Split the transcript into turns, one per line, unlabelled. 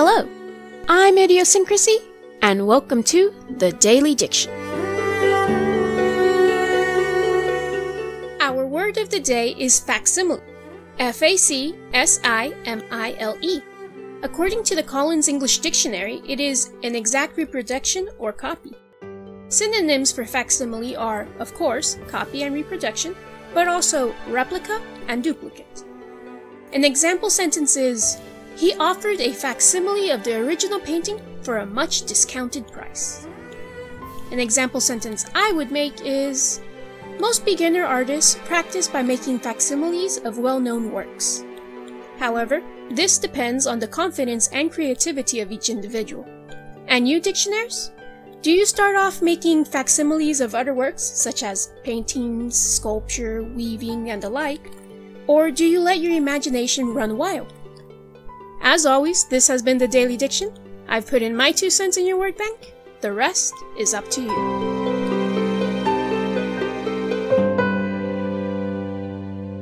Hello, I'm Idiosyncrasy, and welcome to the Daily Diction. Our word of the day is facsimile. F A C S I M I L E. According to the Collins English Dictionary, it is an exact reproduction or copy. Synonyms for facsimile are, of course, copy and reproduction, but also replica and duplicate. An example sentence is He offered a facsimile of the original painting for a much discounted price. An example sentence I would make is Most beginner artists practice by making facsimiles of well known works. However, this depends on the confidence and creativity of each individual. And you, dictionaires? Do you start off making facsimiles of other works, such as paintings, sculpture, weaving, and the like? Or do you let your imagination run wild? As always, this has been the Daily Diction. I've put in my two cents in your word bank. The rest is up to you.